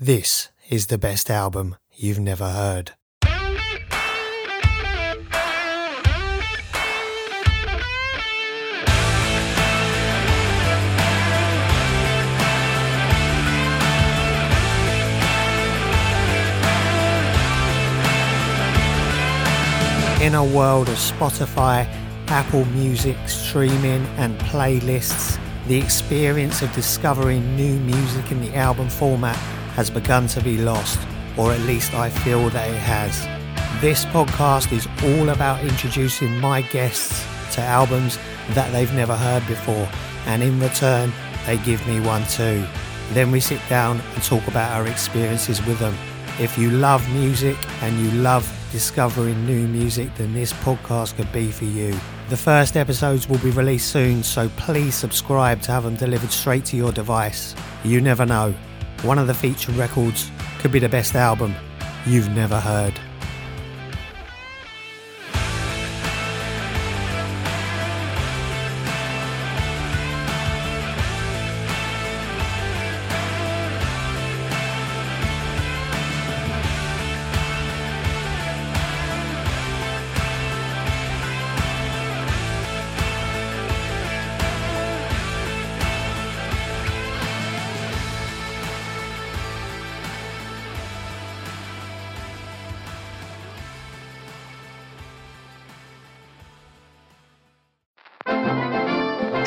This is the best album you've never heard. In a world of Spotify, Apple Music, streaming, and playlists, the experience of discovering new music in the album format has begun to be lost, or at least I feel that it has. This podcast is all about introducing my guests to albums that they've never heard before, and in return, they give me one too. Then we sit down and talk about our experiences with them. If you love music and you love discovering new music, then this podcast could be for you. The first episodes will be released soon, so please subscribe to have them delivered straight to your device. You never know, one of the featured records could be the best album you've never heard.